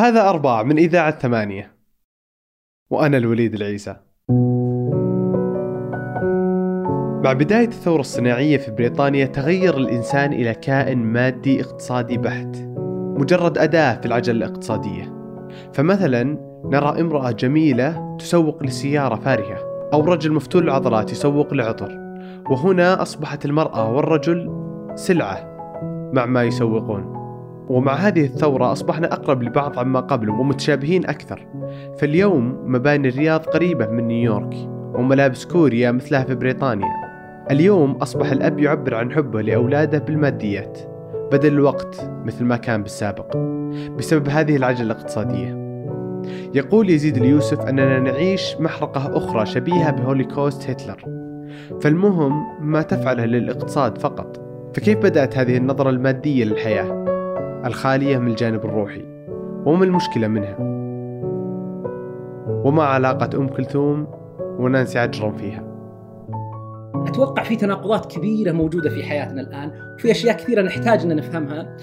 هذا أرباع من إذاعة ثمانية. وأنا الوليد العيسى. مع بداية الثورة الصناعية في بريطانيا تغير الإنسان إلى كائن مادي اقتصادي بحت مجرد أداة في العجلة الاقتصادية. فمثلا نرى امرأة جميلة تسوق لسيارة فارهة أو رجل مفتول العضلات يسوق لعطر. وهنا أصبحت المرأة والرجل سلعة مع ما يسوقون. ومع هذه الثورة أصبحنا أقرب لبعض عما قبل ومتشابهين أكثر. فاليوم مباني الرياض قريبة من نيويورك وملابس كوريا مثلها في بريطانيا. اليوم أصبح الأب يعبر عن حبه لأولاده بالماديات بدل الوقت مثل ما كان بالسابق بسبب هذه العجلة الاقتصادية. يقول يزيد اليوسف أننا نعيش محرقة أخرى شبيهة بهوليكوست هتلر. فالمهم ما تفعله للاقتصاد فقط. فكيف بدأت هذه النظرة المادية للحياة؟ الخالية من الجانب الروحي وما المشكلة منها؟ وما علاقة أم كلثوم ونانسي عجرم فيها؟ أتوقع في تناقضات كبيرة موجودة في حياتنا الآن وفي أشياء كثيرة نحتاج إن نفهمها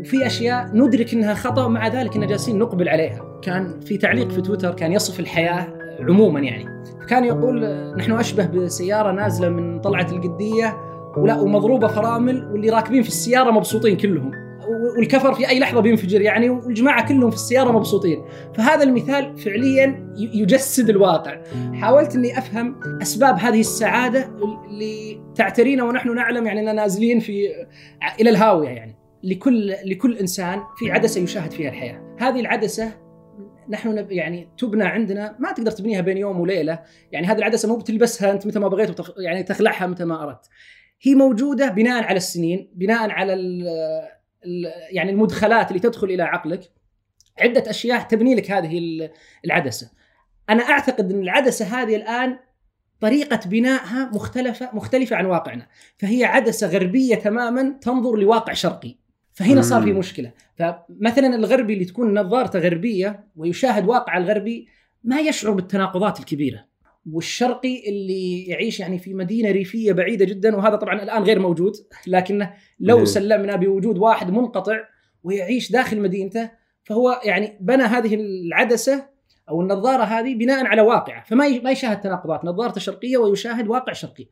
وفي أشياء ندرك إنها خطأ ومع ذلك إن جالسين نقبل عليها. كان في تعليق في تويتر كان يصف الحياة عموما يعني. كان يقول نحن أشبه بسيارة نازلة من طلعة القدية ولا ومضروبة فرامل واللي راكبين في السيارة مبسوطين كلهم. والكفر في أي لحظة بينفجر. يعني والجماعه كلهم في السيارة مبسوطين. فهذا المثال فعليا يجسد الواقع. حاولت إني أفهم أسباب هذه السعادة اللي تعترينا ونحن نعلم يعني إننا نازلين في إلى الهاوية يعني. لكل لكل إنسان في عدسة يشاهد فيها الحياة. هذه العدسة نحن يعني تبنى عندنا ما تقدر تبنيها بين يوم وليلة. يعني هذه العدسة مو بتلبسها أنت متى ما بغيت وتخ... يعني تخلعها متى ما أردت. هي موجودة بناء على السنين بناء على يعني المدخلات اللي تدخل إلى عقلك عدة أشياء تبني لك هذه العدسة. أنا أعتقد إن العدسة هذه الآن طريقة بنائها مختلفه مختلفة عن واقعنا. فهي عدسة غربية تماما تنظر لواقع شرقي. فهنا صار في مشكلة. فمثلا الغربي اللي تكون نظارته غربية ويشاهد واقع الغربي ما يشعر بالتناقضات الكبيرة. والشرقي اللي يعيش يعني في مدينة ريفية بعيدة جدا وهذا طبعا الآن غير موجود لكنه لو سلمنا بوجود واحد منقطع ويعيش داخل مدينته فهو يعني بنى هذه العدسة أو النظارة هذه بناء على واقعة. فما ما يشاهد تناقضات نظارته شرقية ويشاهد واقع شرقي.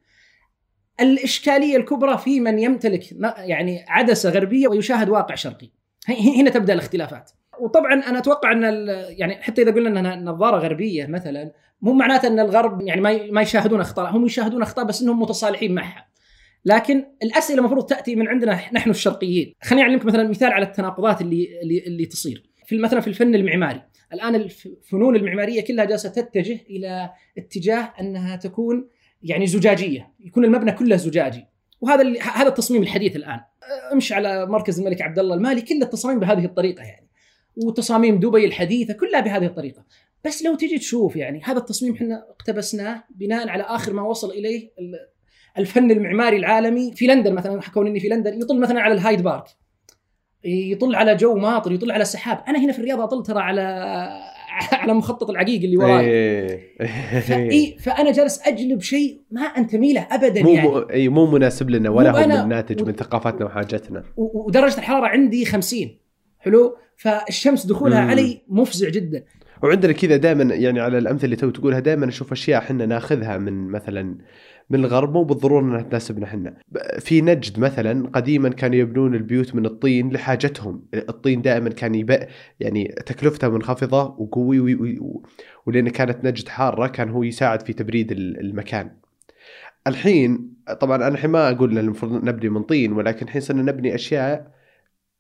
الإشكالية الكبرى في من يمتلك يعني عدسة غربية ويشاهد واقع شرقي. هنا تبدأ الاختلافات. وطبعا أنا أتوقع أن يعني حتى إذا قلنا إنها نظارة غربية مثلا مو معناته أن الغرب يعني ما ما يشاهدون أخطاء هم يشاهدون أخطاء بس إنهم متصالحين معها. لكن الأسئلة المفروض تأتي من عندنا نحن الشرقيين. خليني أعلمك مثلا مثال على التناقضات اللي اللي, اللي تصير. في مثلا في الفن المعماري. الآن الفنون المعمارية كلها جالسة تتجه إلى اتجاه أنها تكون يعني زجاجية. يكون المبنى كله زجاجي. وهذا هذا التصميم الحديث الآن. أمشي على مركز الملك عبد الله المالي. كل التصاميم بهذه الطريقة يعني. وتصاميم دبي الحديثة كلها بهذه الطريقة. بس لو تجي تشوف يعني هذا التصميم إحنا اقتبسناه بناء على آخر ما وصل إليه الفن المعماري العالمي في لندن مثلا كون إني في لندن يطل مثلا على الهايد بارك. يطل على جو ماطر يطل على سحاب. أنا هنا في الرياض أطل ترى على على مخطط العقيق اللي وراي. إيه. فأنا جالس أجلب شيء ما انتمي له ابدا مو يعني. إي مو مناسب لنا ولا هو من ناتج و... من ثقافتنا وحاجتنا. ودرجة الحرارة عندي 50 حلو؟ فالشمس دخولها مم. علي مفزع جدا. وعندنا كذا دائما يعني على الأمثلة اللي تو تقولها دائما أشوف أشياء إحنا ناخذها من مثلا من الغرب مو بالضرورة إنها تناسبنا إحنا. في نجد مثلا قديما كانوا يبنون البيوت من الطين لحاجتهم، الطين دائما كان يبقى يعني تكلفته منخفضة وقوي ولأن كانت نجد حارة كان هو يساعد في تبريد المكان. الحين طبعا أنا الحين ما أقول المفروض نبني من طين ولكن الحين صرنا نبني أشياء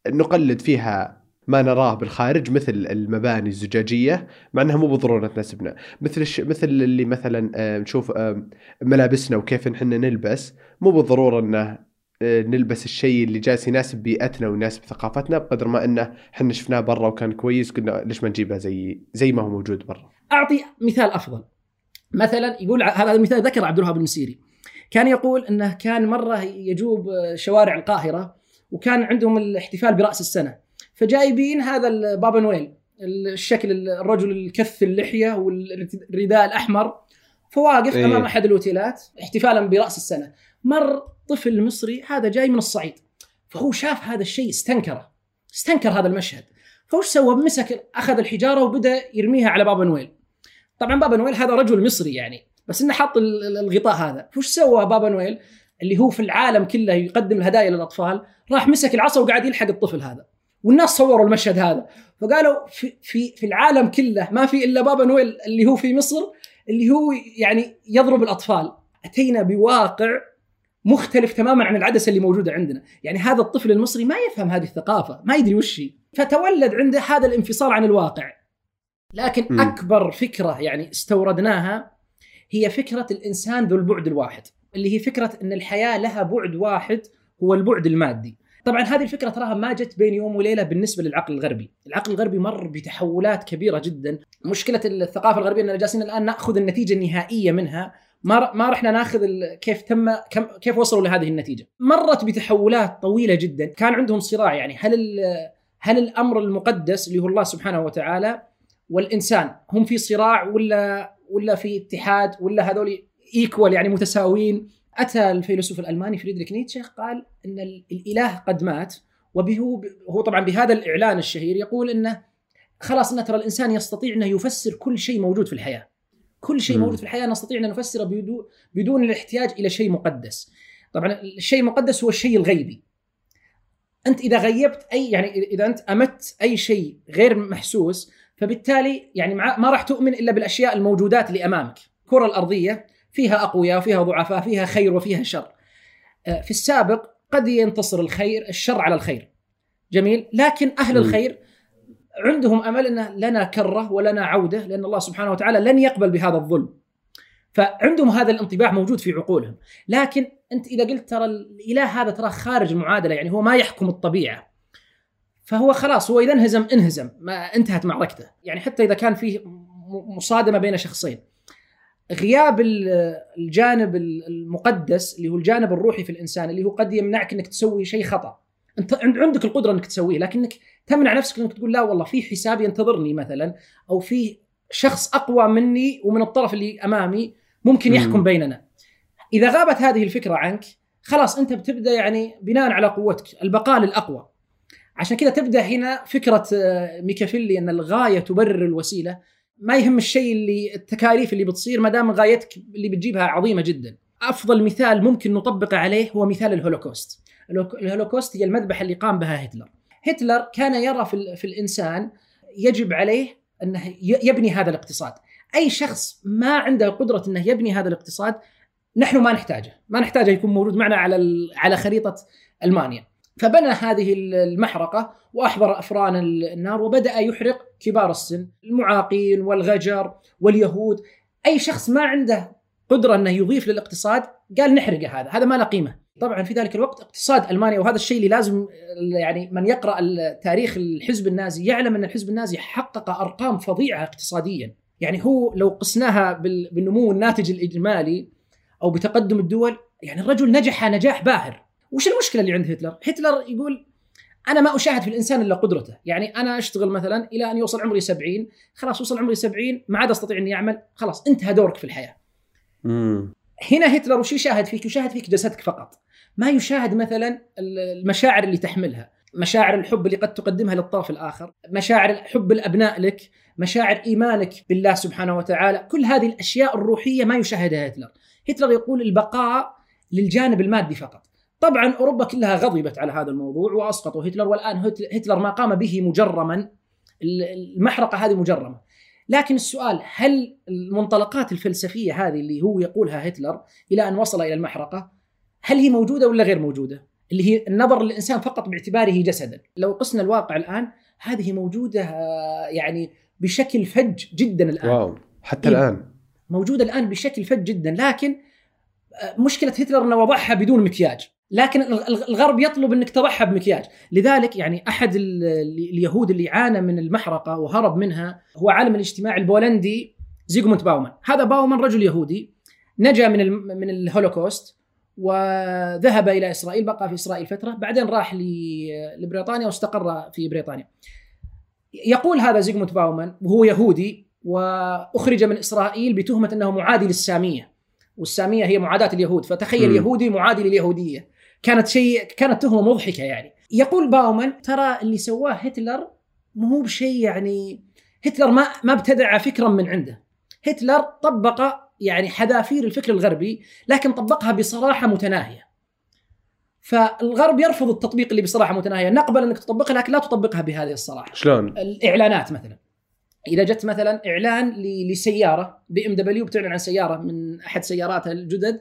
نقلد فيها ما نراه بالخارج مثل المباني الزجاجية مع إنها مو بالضروره تناسبنا مثل الش... مثل اللي مثلا آه، نشوف آه، ملابسنا وكيف نحن نلبس مو بالضرورة إنه آه، نلبس الشيء اللي جالس يناسب بيئتنا ويناسب ثقافتنا بقدر ما إنه إحنا شفناه برا وكان كويس قلنا ليش ما نجيبه زي زي ما هو موجود برا. أعطي مثال أفضل. مثلا يقول هذا المثال ذكر عبد الوهاب المسيري. كان يقول إنه كان مرة يجوب شوارع القاهرة وكان عندهم الاحتفال برأس السنة فجايبين هذا بابا نويل الشكل الرجل الكث اللحية والرداء الأحمر. فواقف إيه. أمام أحد الاوتيلات احتفالا برأس السنة. مر طفل مصري هذا جاي من الصعيد. فهو شاف هذا الشيء استنكره. استنكر هذا المشهد. فوش سوى؟ مسك أخذ الحجارة وبدأ يرميها على بابا نويل. طبعا بابا نويل هذا رجل مصري يعني بس إنه حط الغطاء هذا. فوش سوى بابا نويل؟ اللي هو في العالم كله يقدم الهدايا للأطفال راح مسك العصا وقاعد يلحق الطفل هذا. والناس صوروا المشهد هذا. فقالوا في في في العالم كله ما في إلا بابا نويل اللي هو في مصر اللي هو يعني يضرب الأطفال. أتينا بواقع مختلف تماما عن العدسة اللي موجودة عندنا. يعني هذا الطفل المصري ما يفهم هذه الثقافة ما يدري وش هي. فتولد عنده هذا الانفصال عن الواقع. لكن م. أكبر فكرة يعني استوردناها هي فكرة الإنسان ذو البعد الواحد اللي هي فكرة إن الحياة لها بعد واحد هو البعد المادي. طبعا هذه الفكرة تراها ما جت بين يوم وليلة بالنسبة للعقل الغربي، العقل الغربي مر بتحولات كبيرة جدا، مشكلة الثقافة الغربية إننا جالسين الآن نأخذ النتيجة النهائية منها. ما ما رحنا ناخذ كيف تم كيف وصلوا لهذه النتيجة. مرت بتحولات طويلة جدا. كان عندهم صراع يعني. هل هل الأمر المقدس اللي هو الله سبحانه وتعالى والإنسان هم في صراع ولا ولا في اتحاد ولا هذول equal يعني متساويين؟ أتى الفيلسوف الألماني فريدريك نيتشه قال إن الإله قد مات وبه هو طبعا بهذا الإعلان الشهير يقول إنه خلاص إن ترى الإنسان يستطيع إنه يفسر كل شيء موجود في الحياة. كل شيء موجود في الحياة نستطيع إن نفسره بدون بدون الاحتياج إلى شيء مقدس. طبعا الشيء المقدس هو الشيء الغيبي. أنت إذا غيبت اي يعني إذا أنت أمت أي شيء غير محسوس فبالتالي يعني ما راح تؤمن إلا بالأشياء الموجودات اللي أمامك. الكره الأرضية فيها أقوياء وفيها ضعفاء فيها خير وفيها شر آه، في السابق قد ينتصر الخير الشر على الخير جميل لكن أهل الخير عندهم أمل انه لنا كرة ولنا عودة لأن الله سبحانه وتعالى لن يقبل بهذا الظلم. فعندهم هذا الانطباع موجود في عقولهم، لكن أنت إذا قلت ترى الإله هذا ترى خارج المعادله يعني هو ما يحكم الطبيعة. فهو خلاص هو إذا انهزم انهزم ما انتهت معركته، يعني حتى إذا كان فيه مصادمة بين شخصين. غياب الجانب المقدس اللي هو الجانب الروحي في الإنسان اللي هو قد يمنعك إنك تسوي شيء خطأ. أنت عندك القدرة إنك تسويه لكنك تمنع نفسك إنك تقول لا والله في حساب ينتظرني مثلا أو في شخص أقوى مني ومن الطرف اللي أمامي ممكن يحكم بيننا. إذا غابت هذه الفكرة عنك خلاص أنت بتبدأ يعني بناء على قوتك البقاء للأقوى. عشان كذا تبدأ هنا فكرة آه، ميكافيلي إن الغاية تبرر الوسيلة ما يهم الشيء اللي التكاليف اللي بتصير ما دام غايتك اللي بتجيبها عظيمة جدا. أفضل مثال ممكن نطبقه عليه هو مثال الهولوكوست. الهولوكوست هي المذبحه اللي قام بها هتلر. هتلر كان يرى في, في الإنسان يجب عليه أنه يبني هذا الاقتصاد. أي شخص ما عنده قدرة أنه يبني هذا الاقتصاد نحن ما نحتاجه، ما نحتاجه يكون موجود معنا على على خريطة ألمانيا. فبنى هذه المحرقة وأحضر أفران النار وبدأ يحرق كبار السن، المعاقين والغجر واليهود، أي شخص ما عنده قدرة إنه يضيف للاقتصاد قال نحرقه هذا، هذا ما له قيمة. طبعا في ذلك الوقت اقتصاد ألمانيا وهذا الشيء اللي لازم يعني من يقرأ تاريخ الحزب النازي يعلم إن الحزب النازي حقق أرقام فظيعة اقتصاديا. يعني هو لو قسناها بالنمو الناتج الإجمالي أو بتقدم الدول يعني الرجل نجح نجاح باهر. وش المشكلة اللي عند هتلر؟ هتلر يقول أنا ما أشاهد في الإنسان إلا قدرته. يعني أنا أشتغل مثلا إلى أن يوصل عمري 70 خلاص وصل عمري 70 ما عاد أستطيع إني أعمل. خلاص انتهى دورك في الحياة. امم هنا هتلر وش يشاهد فيك؟ يشاهد فيك جسدك فقط. ما يشاهد مثلا المشاعر اللي تحملها. مشاعر الحب اللي قد تقدمها للطرف الآخر. مشاعر حب الأبناء لك. مشاعر إيمانك بالله سبحانه وتعالى. كل هذه الأشياء الروحية ما يشاهدها هتلر. هتلر يقول البقاء للجانب المادي فقط. طبعا أوروبا كلها غضبت على هذا الموضوع وأسقطوا هتلر والآن هتلر ما قام به مجرما المحرقة هذه مجرمة لكن السؤال هل المنطلقات الفلسفية هذه اللي هو يقولها هتلر إلى أن وصل إلى المحرقة هل هي موجودة ولا غير موجودة؟ اللي هي النظر للإنسان فقط باعتباره جسدا، لو قسنا الواقع الآن هذه موجودة آه، يعني بشكل فج جدا الآن. واو حتى إيه؟ الآن موجودة الآن بشكل فج جدا لكن آه، مشكلة هتلر إنه وضعها بدون مكياج. لكن الغرب يطلب إنك تضعها بمكياج، لذلك يعني أحد اليهود اللي عانى من المحرقة وهرب منها هو عالم الاجتماع البولندي زيغموند باومان، هذا باومان رجل يهودي نجا من من الهولوكوست وذهب إلى إسرائيل بقى في إسرائيل فترة بعدين راح لبريطانيا واستقر في بريطانيا. يقول هذا زيغموند باومان وهو يهودي وأخرج من إسرائيل بتهمة أنه معادي للسامية. والسامية هي معاداة اليهود. فتخيل م. يهودي معادي لليهودية. كانت شيء كانت تهمة مضحكة يعني. يقول باومان ترى اللي سواه هتلر مو بشيء يعني هتلر ما ما ابتدع فكرا من عنده. هتلر طبق يعني حذافير الفكر الغربي لكن طبقها بصراحة متناهية. فالغرب يرفض التطبيق اللي بصراحة متناهية. نقبل إنك تطبقها لكن لا تطبقها بهذه الصراحة. شلون؟ الإعلانات مثلا. إذا جت مثلا إعلان لسيارة بي إم دبليو بتعلن عن سيارة من أحد سياراتها الجدد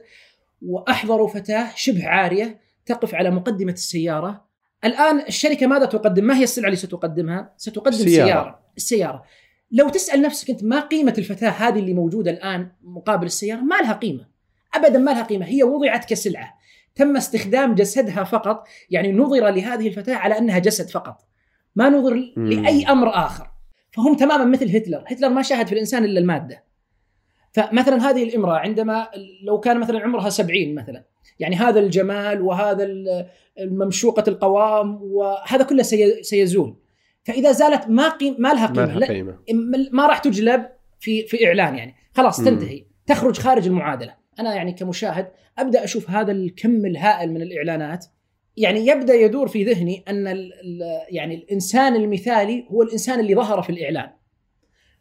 وأحضروا فتاة شبه عارية تقف على مقدمة السيارة الآن الشركة ماذا تقدم؟ ما هي السلعة اللي ستقدمها؟ ستقدم سيارة. سيارة, سيارة. السيارة لو تسأل نفسك أنت ما قيمة الفتاة هذه اللي موجودة الآن مقابل السيارة؟ ما لها قيمة ابدا ما لها قيمة هي وضعت كسلعة تم استخدام جسدها فقط يعني نظر لهذه الفتاة على أنها جسد فقط ما نظر. لأي أمر آخر فهم تماما مثل هتلر هتلر ما شاهد في الإنسان إلا المادة فمثلا هذه الإمرأة عندما لو كان مثلا عمرها سبعين مثلا يعني هذا الجمال وهذا الممشوقة القوام وهذا كله سي- سيزول. فإذا زالت ما قيم ما لها ما قيمه لها لا- قيمة. ما راح تجلب في في إعلان يعني. خلاص. تنتهي. تخرج خارج المعادلة. أنا يعني كمشاهد أبدأ أشوف هذا الكم الهائل من الإعلانات. يعني يبدأ يدور في ذهني أن يعني الإنسان المثالي هو الإنسان اللي ظهر في الإعلان.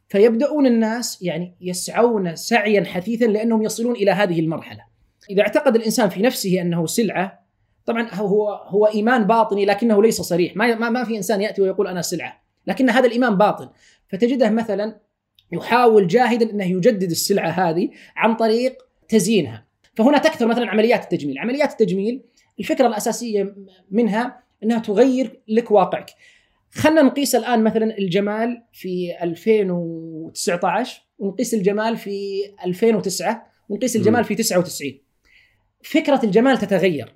فيبدأون الناس يعني يسعون سعيا حثيثا لأنهم يصلون إلى هذه المرحلة. إذا اعتقد الإنسان في نفسه أنه سلعة طبعا هو هو إيمان باطني لكنه ليس صريح. ما ما, ما في إنسان يأتي ويقول أنا سلعة لكن هذا الإيمان باطن. فتجده مثلا يحاول جاهدا أنه يجدد السلعة هذه عن طريق تزيينها. فهنا تكثر مثلا عمليات التجميل. عمليات التجميل الفكرة الأساسية منها أنها تغير لك واقعك. خلينا نقيس الآن مثلا الجمال في 2019 ونقيس الجمال في 2009 ونقيس الجمال في 99 فكرة الجمال تتغير.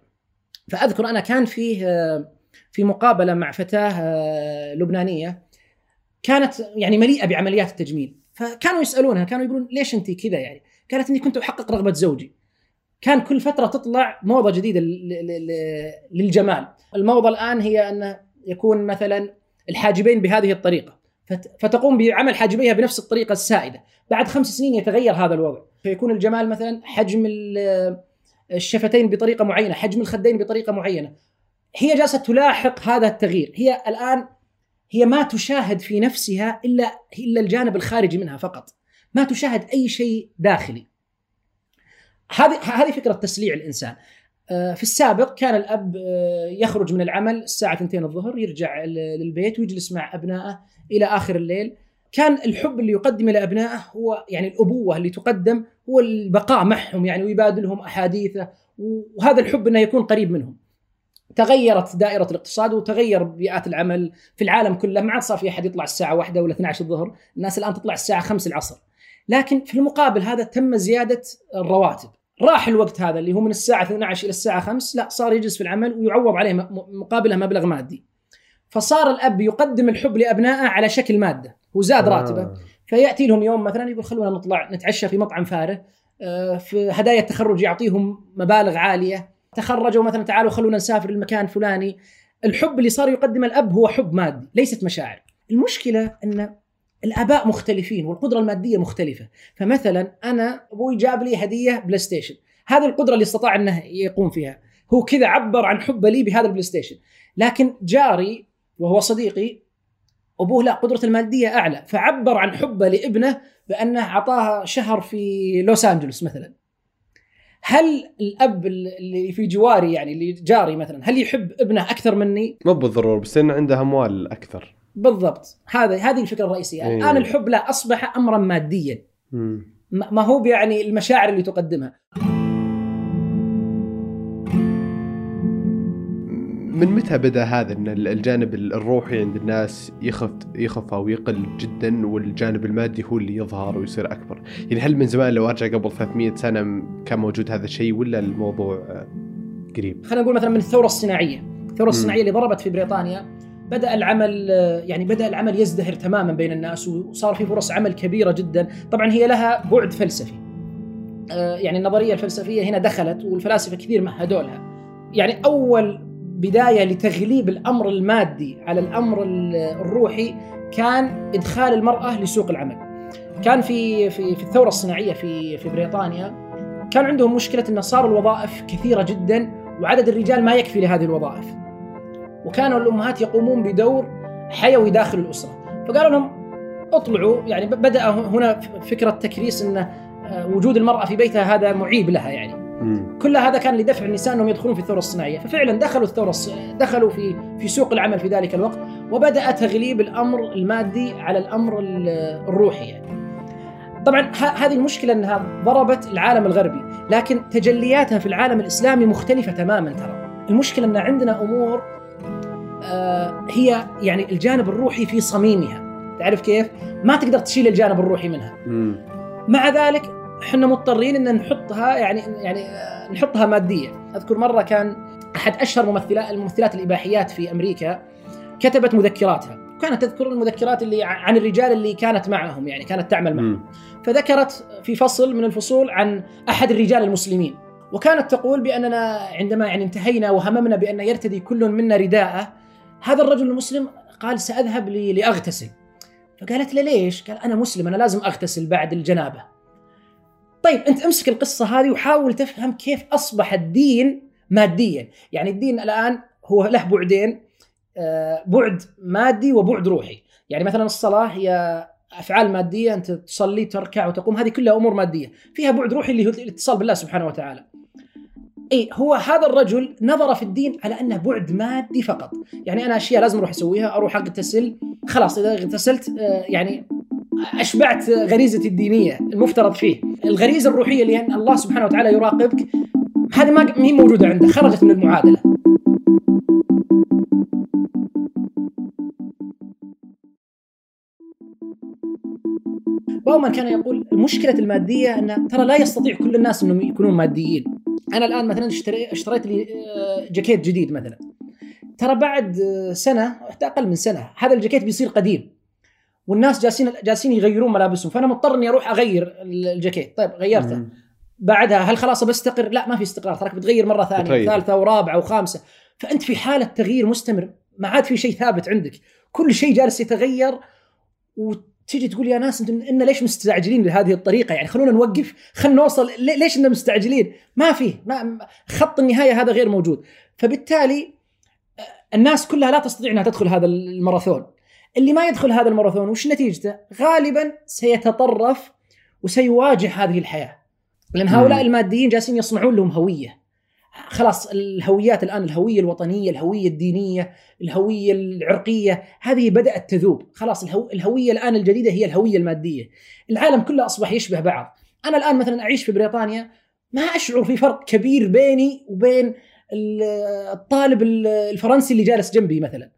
فأذكر أنا كان فيه آه، في مقابلة مع فتاة آه، لبنانية كانت يعني مليئة بعمليات التجميل. فكانوا يسألونها كانوا يقولون ليش انت كذا يعني؟ قالت إني كنت أحقق رغبة زوجي. كان كل فترة تطلع موضة جديدة للجمال. الموضة الآن هي انه يكون مثلا الحاجبين بهذه الطريقة. فت- فتقوم بعمل حاجبيها بنفس الطريقة السائدة. بعد خمس سنين يتغير هذا الوضع. فيكون الجمال مثلا حجم الشفتين بطريقة معينة حجم الخدين بطريقة معينة. هي جالسة تلاحق هذا التغيير. هي الآن هي ما تشاهد في نفسها إلا إلا الجانب الخارجي منها فقط. ما تشاهد أي شيء داخلي. هذه هذه فكرة تسليع الإنسان. آه، في السابق كان الأب آه، يخرج من العمل الساعة 2 الظهر يرجع للبيت ويجلس مع أبنائه إلى آخر الليل. كان الحب اللي يقدم لابنائه هو يعني الأبوة اللي تقدم هو البقاء معهم يعني ويبادلهم أحاديثه وهذا الحب إنه يكون قريب منهم. تغيرت دائرة الاقتصاد وتغير بيئات العمل في العالم كله. ما عاد صار في أحد يطلع الساعة واحدة ولا 12 الظهر الناس الآن تطلع الساعة 5 العصر. لكن في المقابل هذا تم زيادة الرواتب. راح الوقت هذا اللي هو من الساعة 12 إلى الساعة 5 لا صار يجلس في العمل ويعوض عليه مقابله مبلغ مادي. فصار الأب يقدم الحب لأبنائه على شكل مادة. هو زاد راتبه. آه. فيأتي لهم يوم مثلا يقول خلونا نطلع نتعشى في مطعم فارغ. آه، في هدايا التخرج يعطيهم مبالغ عالية. تخرجوا مثلا تعالوا خلونا نسافر المكان الفلاني. الحب اللي صار يقدم الأب هو حب مادي ليست مشاعر. المشكلة أن الآباء مختلفين والقدرة المادية مختلفة. فمثلا أنا أبوي جاب لي هدية بلاي ستيشن هذه القدرة اللي استطاع أنه يقوم فيها. هو كذا عبر عن حبه لي بهذا البلاي ستيشن لكن جاري وهو صديقي أبوه لا قدرته المادية أعلى فعبر عن حبه لابنه بأنه أعطاه شهر في لوس أنجلوس مثلا. هل الأب اللي في جواري يعني اللي جاري مثلا هل يحب ابنه أكثر مني؟ مو بالضرورة بس إنه عنده أموال أكثر. بالضبط. هذا هذه الفكرة الرئيسية. إيه. الان الحب لا أصبح امرا ماديا. ما ما هو يعني المشاعر اللي تقدمها. من متى بدأ هذا إن الجانب الروحي عند الناس يخف يخف أو يقل جدا والجانب المادي هو اللي يظهر ويصير أكبر؟ يعني هل من زمان لو أرجع قبل 300 سنة كان موجود هذا الشيء ولا الموضوع آه، قريب؟ خلينا نقول مثلا من الثورة الصناعية الثورة. الصناعية اللي ضربت في بريطانيا بدأ العمل يعني بدأ العمل يزدهر تماما بين الناس وصار في فرص عمل كبيرة جدا طبعا هي لها بعد فلسفي آه، يعني النظرية الفلسفية هنا دخلت والفلاسفة كثير مهدوا لها يعني أول بداية لتغليب الأمر المادي على الأمر ال- الروحي كان إدخال المرأة لسوق العمل. كان في في في الثورة الصناعية في في بريطانيا كان عندهم مشكلة انه صار الوظائف كثيرة جدا وعدد الرجال ما يكفي لهذه الوظائف. وكانوا الأمهات يقومون بدور حيوي داخل الأسرة. فقالوا لهم اطلعوا يعني بدأ هنا فكرة تكريس إن آه، وجود المرأة في بيتها هذا معيب لها يعني. كل هذا كان لدفع النساء انهم يدخلون في الثورة الصناعية، ففعلا دخلوا الثورة دخلوا في في سوق العمل في ذلك الوقت وبدأ تغليب الأمر المادي على الأمر الروحي يعني. طبعا هذه المشكلة أنها ضربت العالم الغربي، لكن تجلياتها في العالم الإسلامي مختلفة تماما ترى. المشكلة أن عندنا أمور آه، هي يعني الجانب الروحي في صميمها، تعرف كيف؟ ما تقدر تشيل الجانب الروحي منها. مع ذلك إحنا مضطرين إن نحطها يعني يعني نحطها ماديه، أذكر مرة كان أحد أشهر ممثلات الممثلات الإباحيات في أمريكا كتبت مذكراتها، كانت تذكر المذكرات اللي عن الرجال اللي كانت معهم يعني كانت تعمل معهم. فذكرت في فصل من الفصول عن أحد الرجال المسلمين وكانت تقول بأننا عندما يعني انتهينا وهممنا بأن يرتدي كل منا رداءه هذا الرجل المسلم قال سأذهب لأغتسل فقالت له ليش؟ قال أنا مسلم أنا لازم أغتسل بعد الجنابة. طيب أنت أمسك القصة هذه وحاول تفهم كيف أصبح الدين ماديا، يعني الدين الآن هو له بعدين آه، بعد مادي وبعد روحي، يعني مثلا الصلاة هي أفعال مادية أنت تصلي تركع وتقوم هذه كلها أمور مادية، فيها بعد روحي اللي هو الاتصال بالله سبحانه وتعالى. إي هو هذا الرجل نظر في الدين على أنه بعد مادي فقط، يعني أنا أشياء لازم أروح أسويها، أروح أغتسل، خلاص إذا اغتسلت آه، يعني أشبعت غريزتي الدينية المفترض فيه، الغريزة الروحية اللي الله سبحانه وتعالى يراقبك. هذه ما هي موجودة عنده، خرجت من المعادلة. باومان كان يقول مشكلة المادية أن ترى لا يستطيع كل الناس أنهم يكونون ماديين. أنا الآن مثلا اشتريت لي آه، جاكيت جديد مثلا. ترى بعد سنة حتى أقل من سنة هذا الجاكيت بيصير قديم. والناس جالسين جالسين يغيرون ملابسهم فأنا مضطر إني أروح أغير الجاكيت. طيب غيرته. بعدها هل خلاص بستقر لا ما في استقرار تراك بتغير مرة ثانية بتغير. ثالثة ورابعة وخامسة. فأنت في حالة تغيير مستمر ما عاد في شيء ثابت عندك. كل شيء جالس يتغير وتيجي تقول يا ناس أنتم إن ليش مستعجلين بهذه الطريقة؟ يعني خلونا نوقف خلينا نوصل ليش إننا مستعجلين؟ ما في ما خط النهاية هذا غير موجود. فبالتالي الناس كلها لا تستطيع إنها تدخل هذا الماراثون. اللي ما يدخل هذا الماراثون وش نتيجته؟ غالبا سيتطرف وسيواجه هذه الحياة. لأن هؤلاء الماديين جالسين يصنعون لهم هوية. خلاص الهويات الآن الهوية الوطنية، الهوية الدينية، الهوية العرقية، هذه بدأت تذوب، خلاص الهو... الهوية الآن الجديدة هي الهوية المادية. العالم كله أصبح يشبه بعض. أنا الآن مثلا أعيش في بريطانيا ما أشعر في فرق كبير بيني وبين الطالب الفرنسي اللي جالس جنبي مثلا.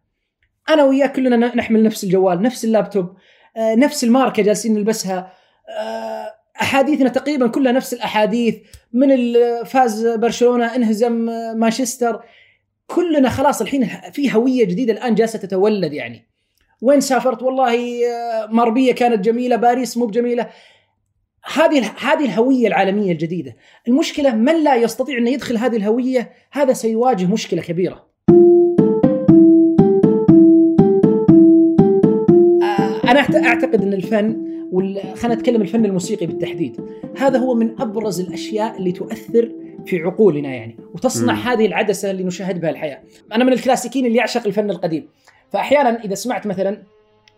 أنا وياه كلنا نحمل نفس الجوال نفس اللابتوب آه، نفس الماركة جالسين نلبسها آه، أحاديثنا تقريبا كلها نفس الأحاديث من فاز برشلونة انهزم آه، مانشستر كلنا خلاص الحين في هوية جديدة الآن جالسة تتولد يعني. وين سافرت؟ والله ماربيه كانت جميلة باريس مو بجميلة. هذه هذه الهوية العالمية الجديدة، المشكلة من لا يستطيع أن يدخل هذه الهوية هذا سيواجه مشكلة كبيرة. أعتقد إن الفن خلينا نتكلم الفن الموسيقي بالتحديد، هذا هو من أبرز الأشياء اللي تؤثر في عقولنا يعني، وتصنع م. هذه العدسة اللي نشاهد بها الحياة. أنا من الكلاسيكيين اللي يعشق الفن القديم، فأحيانا إذا سمعت مثلا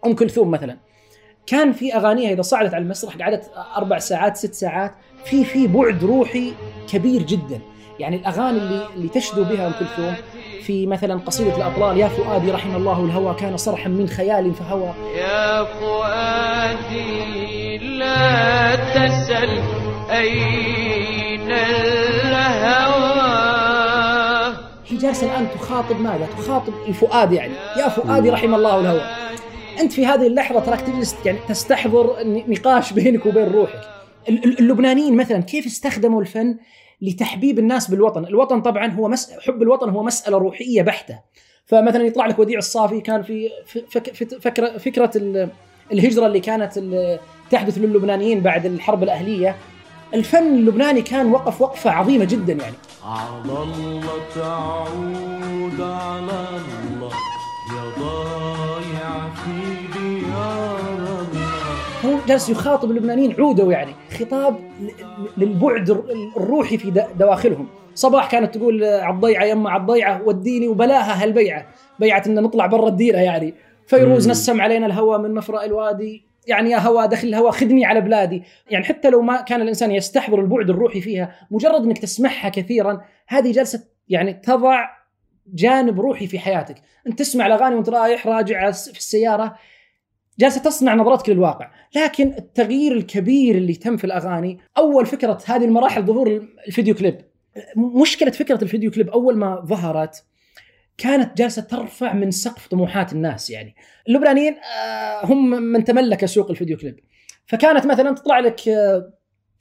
أم كلثوم مثلا كان في أغانيها إذا صعدت على المسرح قعدت أربع ساعات ست ساعات في في بعد روحي كبير جدا يعني الأغاني اللي اللي تشدو بها أم كلثوم في مثلا قصيدة الأطلال يا فؤادي رحم الله الهوى كان صرحا من خيال فهوى. يا فؤادي لا تسل أين الهوى؟ هي جالسة الآن تخاطب ماذا؟ تخاطب الفؤاد يعني. يا فؤادي رحم الله الهوى أنت في هذه اللحظة تراك تجلس يعني تستحضر نقاش بينك وبين روحك. اللبنانيين مثلا كيف استخدموا الفن لتحبيب الناس بالوطن. الوطن طبعا هو مس... حب الوطن هو مسألة روحية بحتة. فمثلا يطلع لك وديع الصافي كان في فك... فكره فكرة الهجرة اللي كانت تحدث للبنانيين بعد الحرب الأهلية. الفن اللبناني كان وقف وقفة عظيمة جدا يعني. على الله تعود على الله يا ضايع في ديار هو جالس يخاطب اللبنانيين عودوا يعني. خطاب للبعد الروحي في دواخلهم. صباح كانت تقول عالضيعة يما عالضيعة وديني وبلاها هالبيعة. بيعه ان نطلع برا الديره يعني. فيروز مم. نسم علينا الهواء من مفرأ الوادي. يعني يا هواء دخل الهواء خذني على بلادي. يعني حتى لو ما كان الإنسان يستحضر البعد الروحي فيها مجرد إنك تسمعها كثيرا هذه جلسة يعني تضع جانب روحي في حياتك. أنت تسمع الأغاني وأنت رايح راجع في السيارة جالسة تصنع نظرتك للواقع لكن التغيير الكبير اللي تم في الأغاني أول فكرة هذه المراحل ظهور الفيديو كليب. مشكلة فكرة الفيديو كليب أول ما ظهرت كانت جالسة ترفع من سقف طموحات الناس يعني. اللبنانيين آه، هم من تملك سوق الفيديو كليب. فكانت مثلا تطلع لك آه،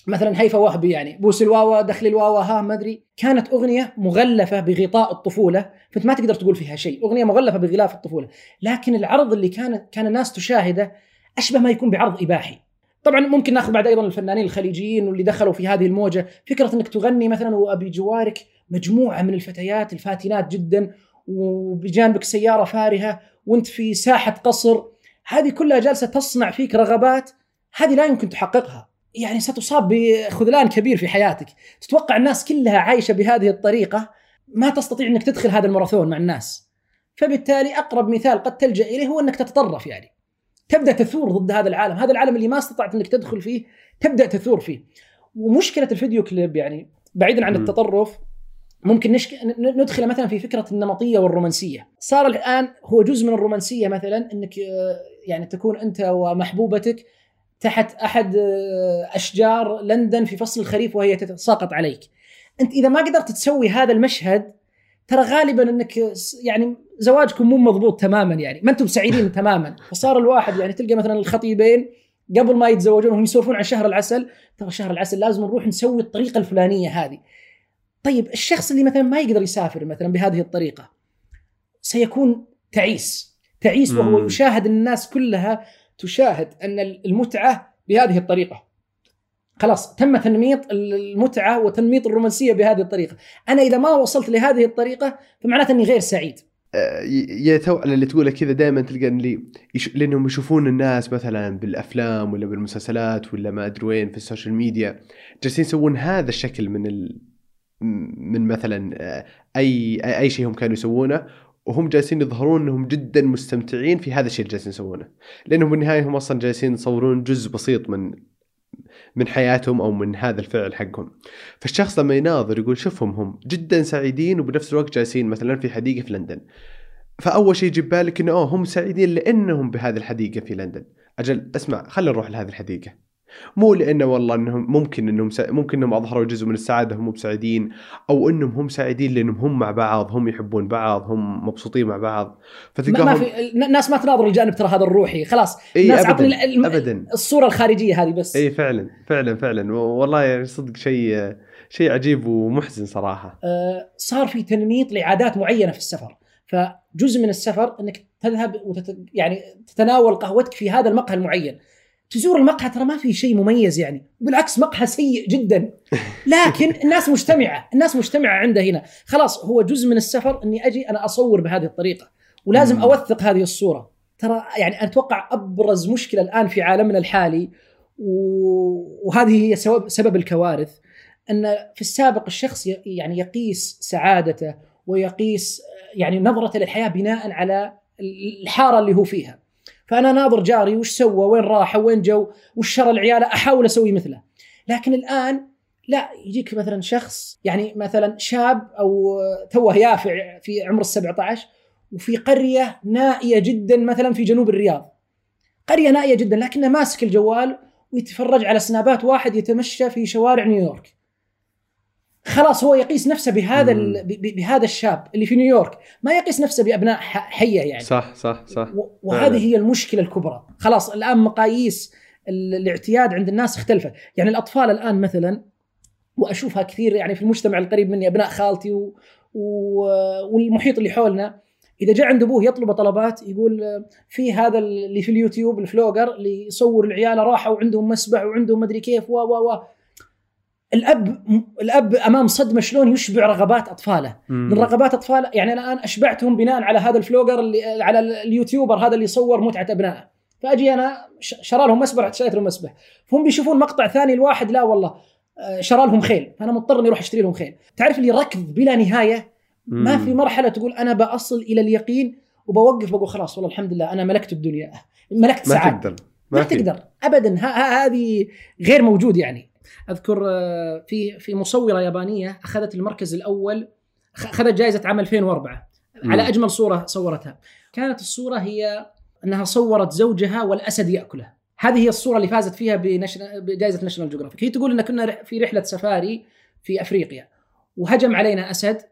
مثلا هيفا وهبي يعني بوس الواوا دخل الواوا ها ما أدري. كانت أغنية مغلفة بغطاء الطفولة. فأنت ما تقدر تقول فيها شيء. أغنية مغلفة بغلاف الطفولة. لكن العرض اللي كان كان الناس تشاهده أشبه ما يكون بعرض إباحي. طبعا ممكن ناخذ بعد أيضا الفنانين الخليجيين واللي دخلوا في هذه الموجة. فكرة إنك تغني مثلا وأبي جوارك مجموعة من الفتيات الفاتنات جدا وبجانبك سيارة فارهة وأنت في ساحة قصر. هذه كلها جالسة تصنع فيك رغبات هذه لا يمكن تحققها. يعني ستصاب بخذلان كبير في حياتك. تتوقع الناس كلها عايشة بهذه الطريقة؟ ما تستطيع إنك تدخل هذا الماراثون مع الناس. فبالتالي أقرب مثال قد تلجأ إليه هو إنك تتطرف يعني. تبدأ تثور ضد هذا العالم. هذا العالم اللي ما استطعت إنك تدخل فيه تبدأ تثور فيه. ومشكلة الفيديو كليب يعني بعيدا عن. التطرف ممكن نشك... ن- ندخل مثلا في فكرة النمطية والرومانسية. صار الآن هو جزء من الرومانسية مثلا إنك آه، يعني تكون أنت ومحبوبتك تحت أحد آه، أشجار لندن في فصل الخريف وهي تتساقط عليك. أنت إذا ما قدرت تسوي هذا المشهد ترى غالبا إنك يعني زواجكم مو مضبوط تماما يعني. ما أنتم سعيدين تماما. فصار الواحد يعني تلقى مثلا الخطيبين قبل ما يتزوجون هم يسولفون عن شهر العسل ترى شهر العسل لازم نروح نسوي الطريقة الفلانية هذه. طيب الشخص اللي مثلا ما يقدر يسافر مثلا بهذه الطريقة سيكون تعيس. تعيس وهو. يشاهد الناس كلها تشاهد أن المتعة بهذه الطريقة. خلاص تم تنميط المتعة وتنميط الرومانسية بهذه الطريقة. أنا إذا ما وصلت لهذه الطريقة فمعناته إني غير سعيد. ي- يا تو اللي تقوله كذا دائما تلقى اللي يش... لأنهم يشوفون الناس مثلا بالأفلام ولا بالمسلسلات ولا ما أدري وين في ال social media جالسين يسوون هذا الشكل من ال... من مثلا آه، اي أي شيء هم كانوا يسوونه. وهم جالسين يظهرون إنهم جدا مستمتعين في هذا الشيء اللي جالسين يسوونه. لأنهم بالنهاية هم أصلا جالسين يصورون جزء بسيط من من حياتهم أو من هذا الفعل حقهم. فالشخص لما يناظر يقول شوفهم هم جدا سعيدين وبنفس الوقت جالسين مثلا في حديقة في لندن. فأول شيء يجي ببالك إنه أوه هم سعيدين لأنهم بهذه الحديقة في لندن. أجل اسمع خلينا نروح لهذه الحديقة. مو لأنه والله إنهم ممكن إنهم سع... ممكن إنهم أظهروا جزء من السعادة هم بسعيدين أو إنهم هم سعيدين لأنهم هم مع بعض هم يحبون بعض هم مبسوطين مع بعض. فتلقاهم ما في الناس ما تناظر الجانب ترى هذا الروحي خلاص. إي الناس عطني الم- ابدا. الصورة الخارجية هذه بس. إي فعلا فعلا فعلا. والله يعني صدق شيء شيء عجيب ومحزن صراحة. آه، صار في تنميط لعادات معينة في السفر. فجزء من السفر إنك تذهب وتت... يعني تتناول قهوتك في هذا المقهى المعين. تزور المقهى ترى ما في شيء مميز يعني. بالعكس مقهى سيء جدا. لكن الناس مجتمعة. الناس مجتمعة عنده هنا. خلاص هو جزء من السفر إني أجي أنا أصور بهذه الطريقة. ولازم. أوثق هذه الصورة. ترى يعني أتوقع أبرز مشكلة الآن في عالمنا الحالي وهذه هي سبب الكوارث أن في السابق الشخص يعني يقيس سعادته ويقيس يعني نظرته للحياة بناء على الحارة اللي هو فيها. فأنا ناظر جاري وش سوى وين راح وين جو وش شرى العيال أحاول أسوي مثله. لكن الآن لا يجيك مثلا شخص يعني مثلا شاب أو توه يافع في عمر ال 17 وفي قرية نائية جدا مثلا في جنوب الرياض. قرية نائية جدا لكنه ماسك الجوال ويتفرج على سنابات واحد يتمشى في شوارع نيويورك. خلاص هو يقيس نفسه بهذا ال- ب- ب- بهذا الشاب اللي في نيويورك، ما يقيس نفسه بأبناء ح- حية يعني. صح صح صح. وهذه فعلاً. هي المشكلة الكبرى. خلاص الآن مقاييس ال- الاعتياد عند الناس اختلفت. يعني الأطفال الآن مثلا وأشوفها كثير يعني في المجتمع القريب مني أبناء خالتي و... و... والمحيط اللي حولنا إذا جاء عند أبوه يطلب طلبات يقول في هذا اللي في اليوتيوب ال vlogger اللي يصور العيال راحوا وعندهم مسبح وعندهم مدري كيف و و و الأب الأب أمام صدمة شلون يشبع رغبات أطفاله. مم. من رغبات اطفال يعني أنا الآن أشبعتهم بناء على هذا ال vlogger اللي على ال YouTuber هذا اللي يصور متعة أبنائه. فأجي أنا شرى لهم مسبح شريت لهم مسبح. فهم بيشوفون مقطع ثاني الواحد لا والله آه، شرى لهم خيل. فأنا مضطر إني أروح أشتري لهم خيل. تعرف اللي ركض بلا نهاية؟ ما. في مرحلة تقول أنا بأصل إلى اليقين وبوقف بقول خلاص والله الحمد لله أنا ملكت الدنيا. ملكت ما سعادة. تقدر. ما, في. تقدر. ابدا. هذه غير موجود يعني. أذكر آه، في في مصورة يابانية أخذت المركز الأول أخذت جائزة عام 2004 مم. على أجمل صورة صورتها. كانت الصورة هي أنها صورت زوجها والأسد يأكله. هذه هي الصورة اللي فازت فيها. بجائزة ناشونال جيوغرافيك هي تقول إن كنا في رحلة سفاري في أفريقيا. وهجم علينا أسد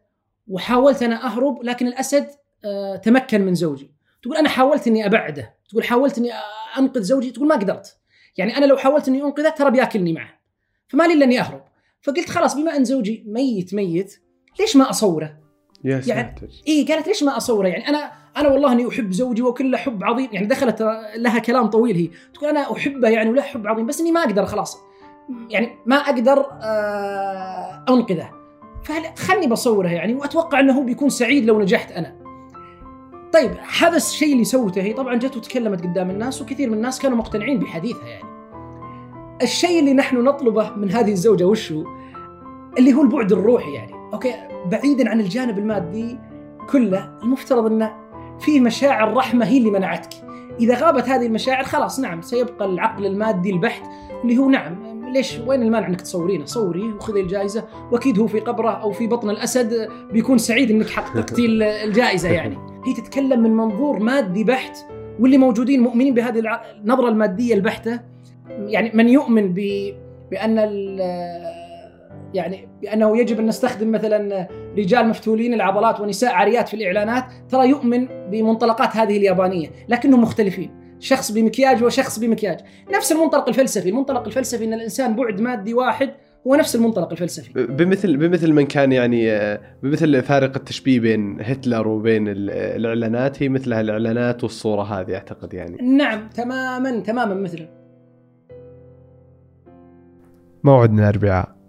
وحاولت أنا أهرب لكن الأسد آه، تمكن من زوجي. تقول أنا حاولت إني أبعده. تقول حاولت إني أنقذ زوجي؟ تقول ما قدرت. يعني أنا لو حاولت إني أنقذه ترى بيأكلني معه. فما لي إلا إني أهرب فقلت خلاص بما أن زوجي ميت ميت ليش ما أصوره؟ يا يعني- ساتر اي قالت ليش ما أصوره؟ يعني أنا أنا والله إني أحب زوجي وكله حب عظيم يعني دخلت لها كلام طويل هي تقول أنا أحبه يعني وله حب عظيم بس إني ما أقدر خلاص يعني ما أقدر آه أنقذه فخلني بصوره يعني وأتوقع إنه هو بيكون سعيد لو نجحت أنا. طيب هذا الشيء اللي سوته هي طبعا جت وتكلمت قدام الناس وكثير من الناس كانوا مقتنعين بحديثها يعني. الشيء اللي نحن نطلبه من هذه الزوجة وش هو؟ اللي هو البعد الروحي يعني، أوكي بعيدا عن الجانب المادي كله المفترض إنه في مشاعر رحمة هي اللي منعتك. إذا غابت هذه المشاعر خلاص نعم سيبقى العقل المادي البحت اللي هو نعم ليش وين المانع إنك تصورينه؟ صوريه وخذي الجائزة وأكيد هو في قبره أو في بطن الأسد بيكون سعيد إنك حققتي ال- الجائزة يعني. هي تتكلم من منظور مادي بحت واللي موجودين مؤمنين بهذه النظرة المادية البحتة يعني من يؤمن ب بأن ال- يعني بأنه يجب أن نستخدم مثلا رجال مفتولين العضلات ونساء عاريات في الإعلانات ترى يؤمن بمنطلقات هذه اليابانية لكنهم مختلفين شخص بمكياج وشخص بمكياج. نفس المنطلق الفلسفي المنطلق الفلسفي إن الإنسان بعد مادي واحد هو نفس المنطلق الفلسفي. بمثل بمثل من كان يعني بمثل فارق التشبيه بين هتلر وبين ال- الإعلانات هي مثلها الإعلانات والصورة هذه أعتقد يعني. نعم تماما تماما مثله موعدنا الاربعاء